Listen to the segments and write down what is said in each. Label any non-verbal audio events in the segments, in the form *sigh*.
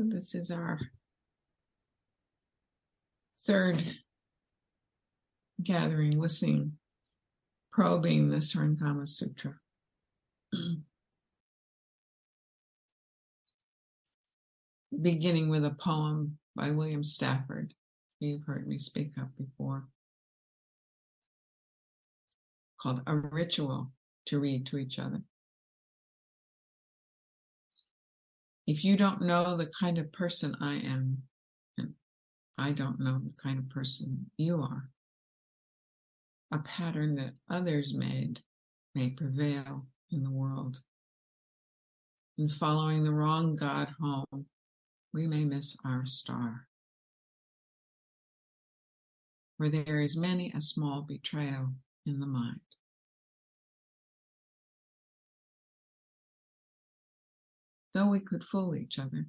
This is our third gathering, listening, probing the Surangama Sutra. *clears throat* Beginning with a poem by William Stafford. You've heard me speak up before. Called A Ritual to Read to Each Other. If you don't know the kind of person I am, and I don't know the kind of person you are, a pattern that others made may prevail in the world. In following the wrong God home, we may miss our star. Where there is many a small betrayal in the mind. Though we could fool each other,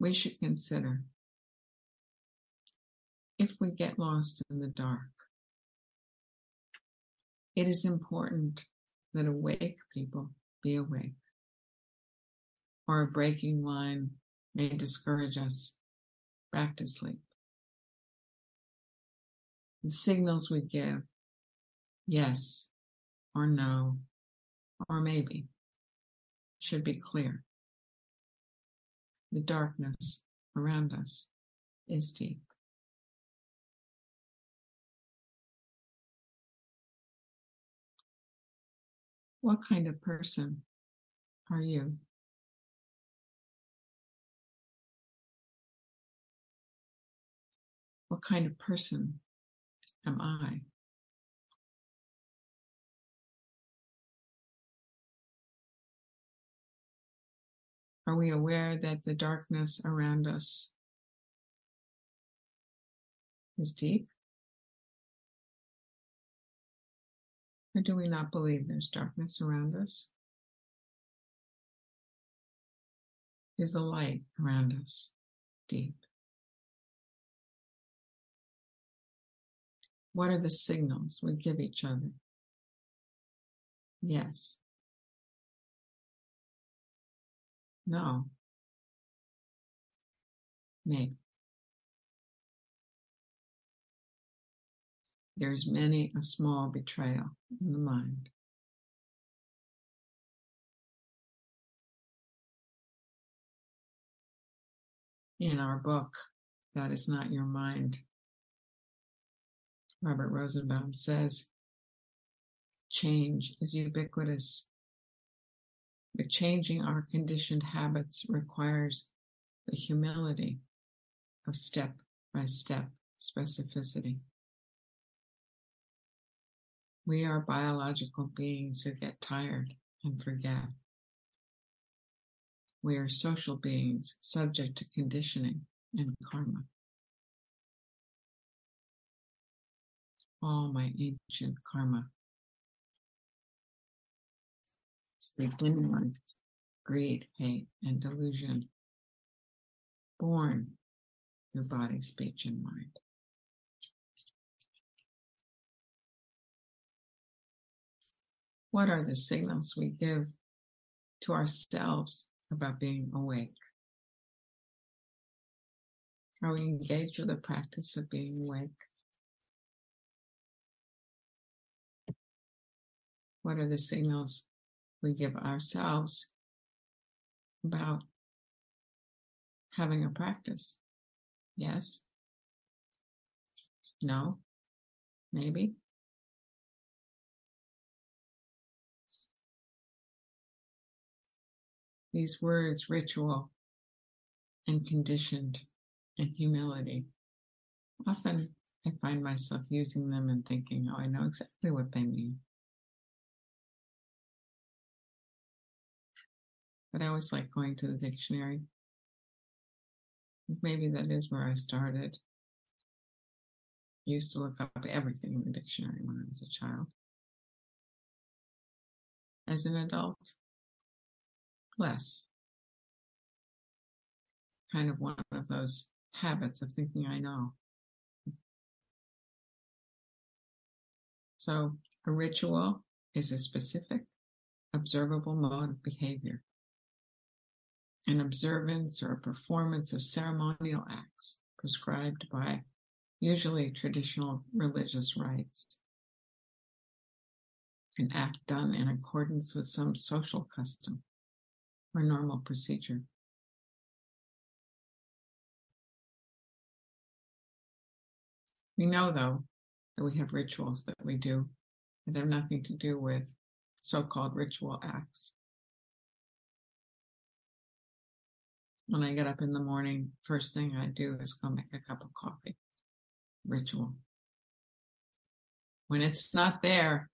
we should consider if we get lost in the dark, it is important that awake people be awake, or a breaking line may discourage us back to sleep. The signals we give, yes or no, or maybe, should be clear. The darkness around us is deep. What kind of person are you? What kind of person am I? Are we aware that the darkness around us is deep? Or do we not believe there's darkness around us? Is the light around us deep? What are the signals we give each other? Yes. No. Maybe. There's many a small betrayal in the mind. In our book, That is Not Your Mind, Robert Rosenbaum says, change is ubiquitous. But changing our conditioned habits requires the humility of step by step specificity. We are biological beings who get tired and forget. We are social beings subject to conditioning and karma. All my ancient karma. Beginning with greed, hate, and delusion. Born through body, speech, and mind. What are the signals we give to ourselves about being awake? Are we engaged with the practice of being awake? What are the signals we give ourselves about having a practice? Yes? No? Maybe? These words, ritual and conditioned and humility, often I find myself using them and thinking, oh, I know exactly what they mean. But I always like going to the dictionary. Maybe that is where I started. I used to look up everything in the dictionary when I was a child. As an adult, less. Kind of one of those habits of thinking I know. So a ritual is a specific, observable mode of behavior. An observance or a performance of ceremonial acts prescribed by usually traditional religious rites. An act done in accordance with some social custom or normal procedure. We know, though, that we have rituals that we do that have nothing to do with so called ritual acts. When I get up in the morning, first thing I do is go make a cup of coffee. Ritual. When it's not there,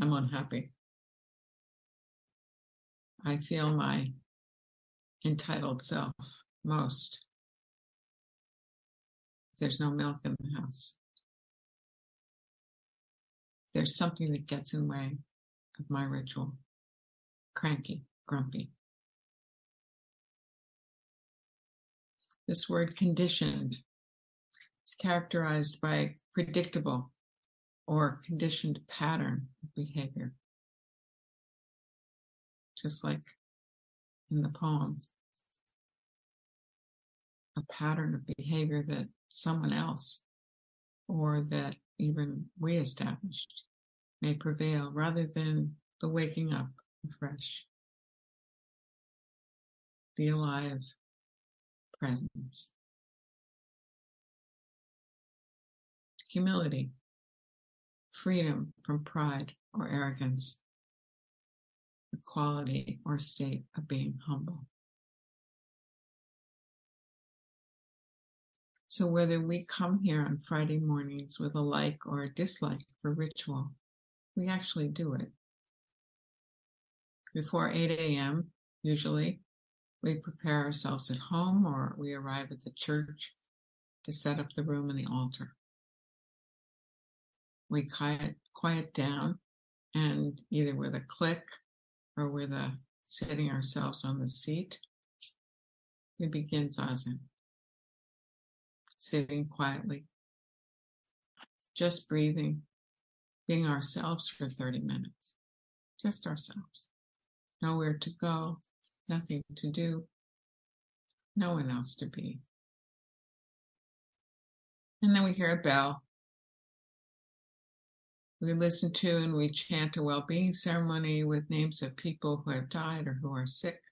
I'm unhappy. I feel my entitled self most. There's no milk in the house. There's something that gets in the way of my ritual. Cranky, grumpy. This word conditioned is characterized by predictable or conditioned pattern of behavior. Just like in the poem, a pattern of behavior that someone else or that even we established may prevail rather than the waking up afresh. Be alive presence. Humility, freedom from pride or arrogance, the quality or state of being humble. So, whether we come here on Friday mornings with a like or a dislike for ritual, we actually do it. Before 8 a.m., usually, we prepare ourselves at home or we arrive at the church to set up the room and the altar. We quiet, quiet down and either with a click or with a sitting ourselves on the seat, we begin zazen. Sitting quietly, just breathing, being ourselves for 30 minutes, just ourselves. Nowhere to go, nothing to do, no one else to be. And then we hear a bell. We listen to and we chant a well being ceremony with names of people who have died or who are sick.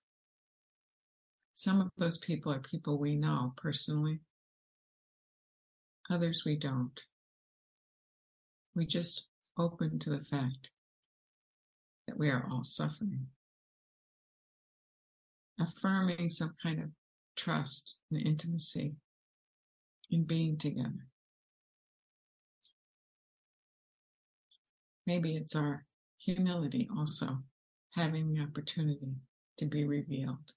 Some of those people are people we know personally, others we don't. We just open to the fact that we are all suffering affirming some kind of trust and intimacy in being together. Maybe it's our humility also, having the opportunity to be revealed.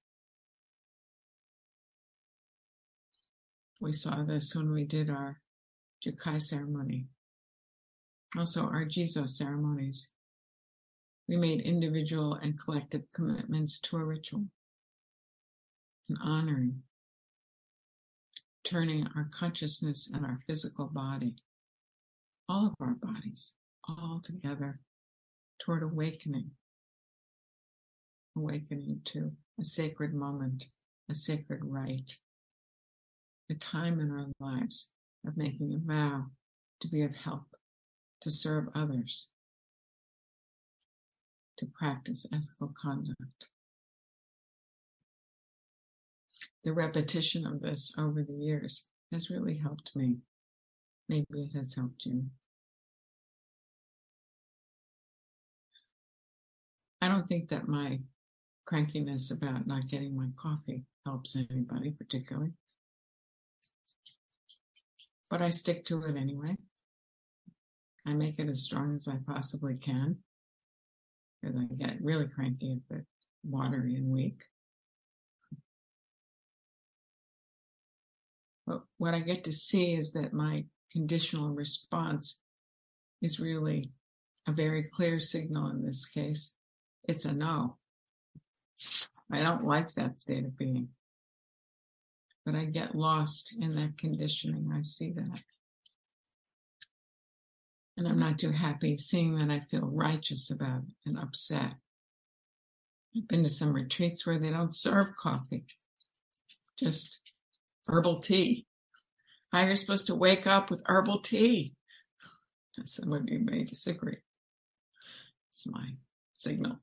We saw this when we did our Jukai ceremony, also our Jizo ceremonies. We made individual and collective commitments to a ritual and honoring, turning our consciousness and our physical body, all of our bodies, all together toward awakening, awakening to a sacred moment, a sacred rite, a time in our lives of making a vow to be of help, to serve others, to practice ethical conduct the repetition of this over the years has really helped me. Maybe it has helped you. I don't think that my crankiness about not getting my coffee helps anybody particularly. But I stick to it anyway. I make it as strong as I possibly can because I get really cranky if it's watery and weak. But what I get to see is that my conditional response is really a very clear signal in this case. It's a no. I don't like that state of being. But I get lost in that conditioning. I see that. And I'm not too happy seeing that I feel righteous about it and upset. I've been to some retreats where they don't serve coffee, just herbal tea. How you're supposed to wake up with herbal tea. Some of you may disagree. It's my signal.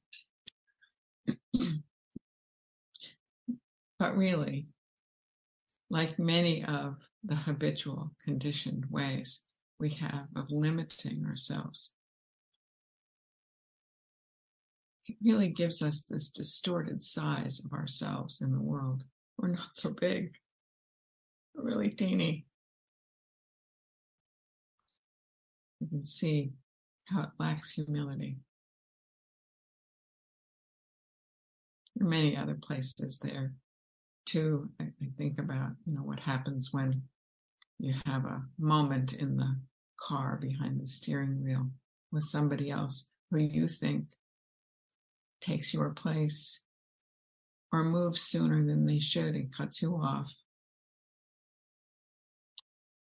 but really, like many of the habitual conditioned ways we have of limiting ourselves, it really gives us this distorted size of ourselves in the world. We're not so big, really teeny. You can see how it lacks humility. There are many other places there too. I, think about, you know, what happens when you have a moment in the car behind the steering wheel with somebody else who you think takes your place or moves sooner than they should and cuts you off.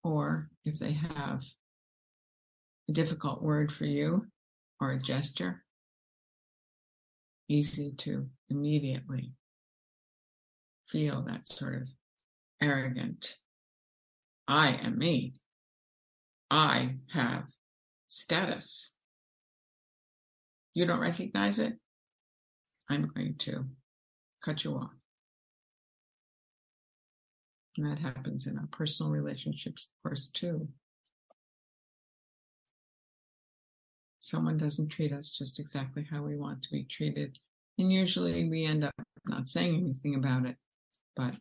Or if they have a difficult word for you or a gesture, easy to immediately feel that sort of arrogant, I am me. I have status. You don't recognize it? I'm going to cut you off. And that happens in our personal relationships, of course, too. Someone doesn't treat us just exactly how we want to be treated. And usually we end up not saying anything about it, but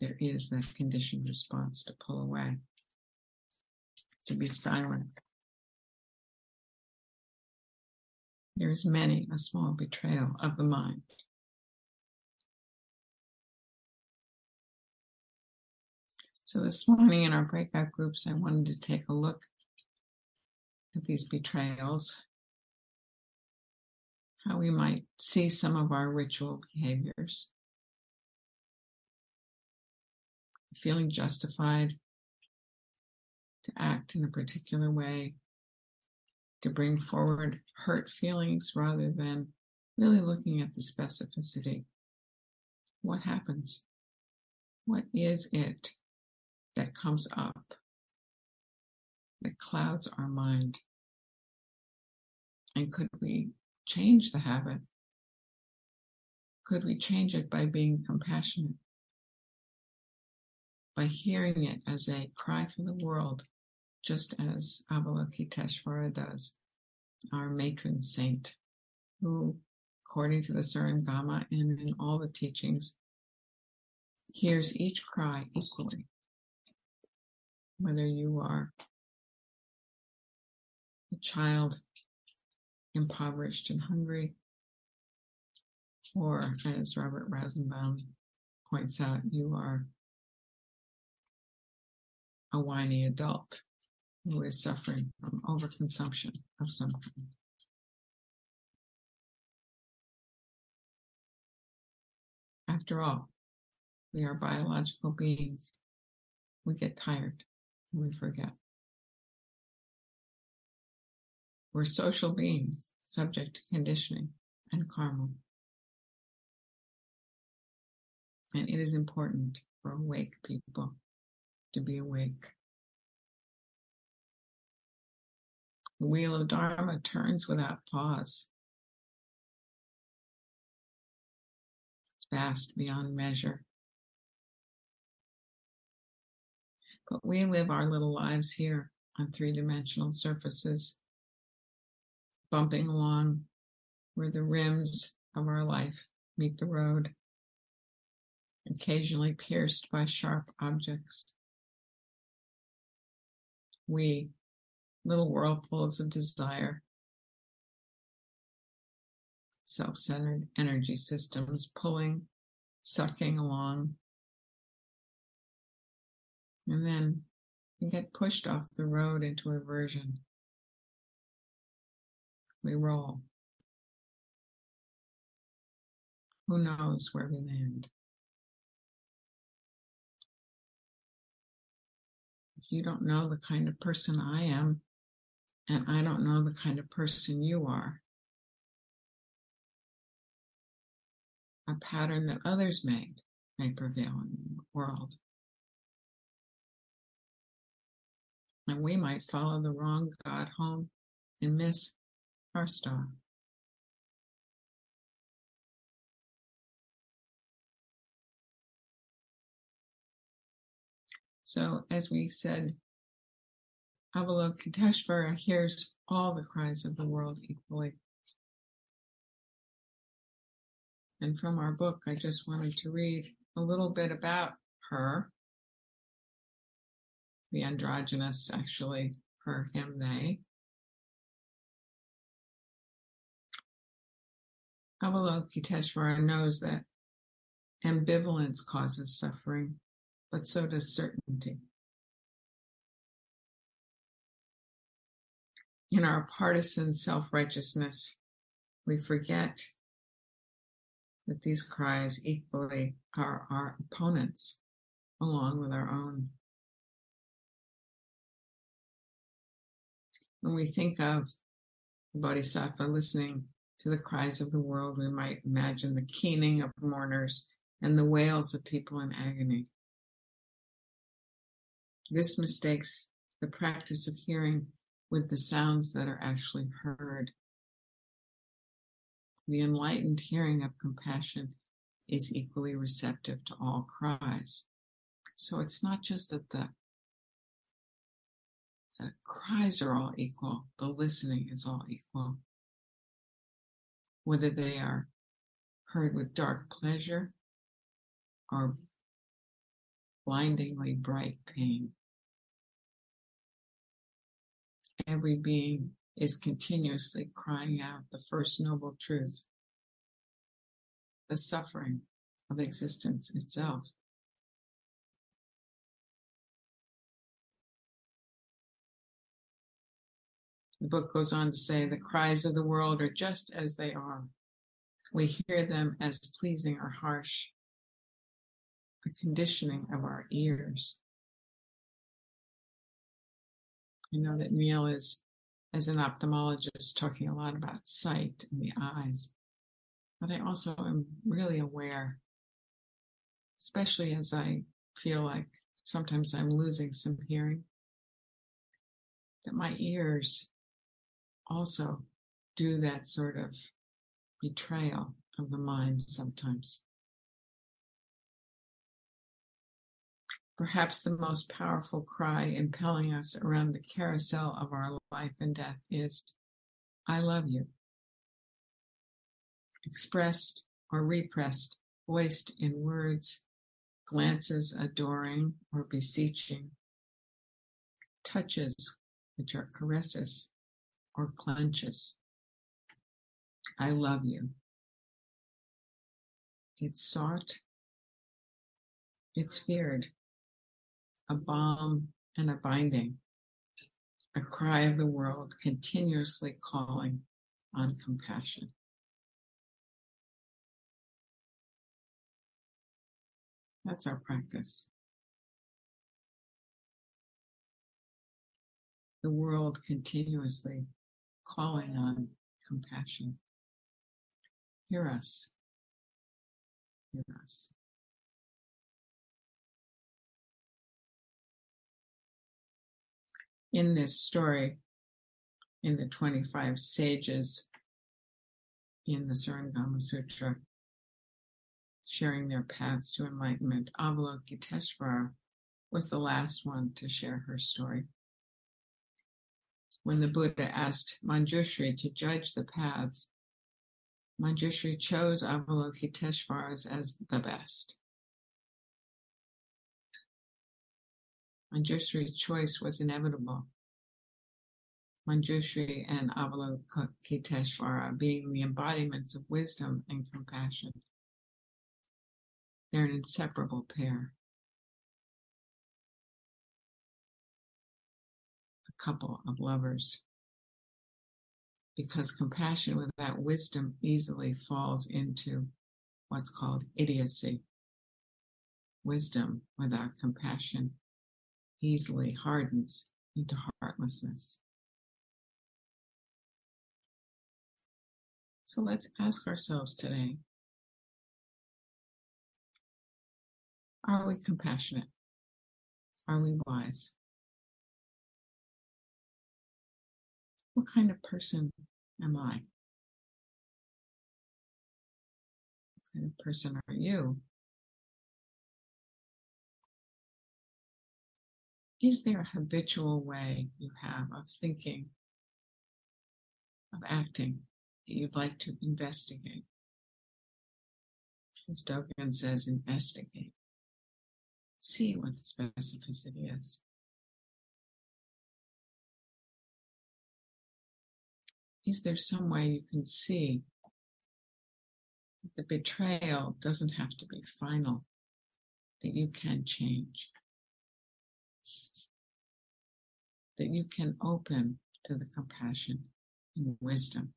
there is that conditioned response to pull away, to be silent. There is many a small betrayal of the mind. So this morning in our breakout groups, I wanted to take a look at these betrayals, how we might see some of our ritual behaviors, feeling justified to act in a particular way to bring forward hurt feelings rather than really looking at the specificity. What happens? What is it that comes up that clouds our mind? And could we change the habit? Could we change it by being compassionate? By hearing it as a cry for the world just as Avalokiteshvara does, our matron saint, who, according to the Surangama and in all the teachings, hears each cry equally. Whether you are a child impoverished and hungry, or as Robert Rosenbaum points out, you are a whiny adult who is suffering from overconsumption of something. After all, we are biological beings. We get tired we forget. We're social beings subject to conditioning and karma. And it is important for awake people to be awake. The wheel of Dharma turns without pause. It's vast beyond measure. But we live our little lives here on three dimensional surfaces, bumping along where the rims of our life meet the road, occasionally pierced by sharp objects. We little whirlpools of desire, self centered energy systems pulling, sucking along. And then you get pushed off the road into aversion. We roll. Who knows where we land? You don't know the kind of person I am, and I don't know the kind of person you are. a pattern that others made may prevail in the world. And we might follow the wrong God home and miss our star. So, as we said, Avalokiteshvara hears all the cries of the world equally. And from our book, I just wanted to read a little bit about her, the androgynous, actually, her, him, they. Avalokiteshvara knows that ambivalence causes suffering, but so does certainty. In our partisan self righteousness, we forget that these cries equally are our opponents, along with our own. When we think of the Bodhisattva listening to the cries of the world, we might imagine the keening of mourners and the wails of people in agony. This mistakes the practice of hearing with the sounds that are actually heard the enlightened hearing of compassion is equally receptive to all cries. So it's not just that the, the cries are all equal, the listening is all equal. Whether they are heard with dark pleasure or blindingly bright pain. Every being is continuously crying out the first noble truth, the suffering of existence itself. The book goes on to say the cries of the world are just as they are. We hear them as pleasing or harsh, a conditioning of our ears. I know that Neil is as an ophthalmologist talking a lot about sight and the eyes. But I also am really aware, especially as I feel like sometimes I'm losing some hearing, that my ears also do that sort of betrayal of the mind sometimes. Perhaps the most powerful cry impelling us around the carousel of our life and death is, I love you. Expressed or repressed, voiced in words, glances adoring or beseeching, touches which are caresses or clenches. I love you. It's sought, it's feared, a balm and a binding, a cry of the world continuously calling on compassion. That's our practice. The world continuously calling on compassion. Hear us. Hear us. in this story, in the 25 sages in the Surangama Sutra, sharing their paths to enlightenment, Avalokiteshvara was the last one to share her story. When the Buddha asked Manjushri to judge the paths, Manjushri chose Avalokiteshvara's as the best. Manjushri's choice was inevitable. Manjushri and Avalokiteshvara being the embodiments of wisdom and compassion. They're an inseparable pair. Couple of lovers. Because compassion without wisdom easily falls into what's called idiocy. Wisdom without compassion easily hardens into heartlessness. So let's ask ourselves today Are we compassionate? Are we wise? What kind of person am I? What kind of person are you? Is there a habitual way you have of thinking, of acting that you'd like to investigate? As Dogen says, investigate. See what the specificity is. Is there some way you can see that the betrayal doesn't have to be final, that you can change? that you can open to the compassion and wisdom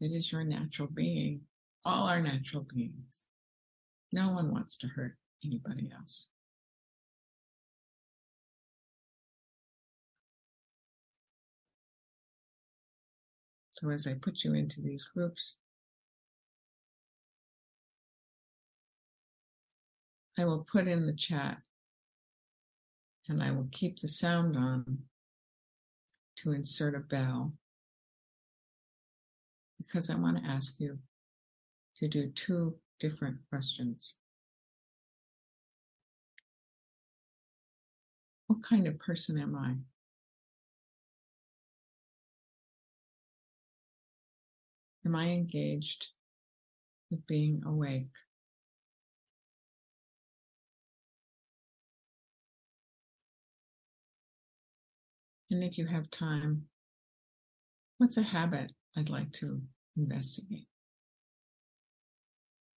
that is your natural being, all our natural beings. No one wants to hurt anybody else. So as I put you into these groups, I will put in the chat and I will keep the sound on to insert a bell because I want to ask you to do two different questions. What kind of person am I? Am I engaged with being awake? And if you have time, what's a habit I'd like to investigate?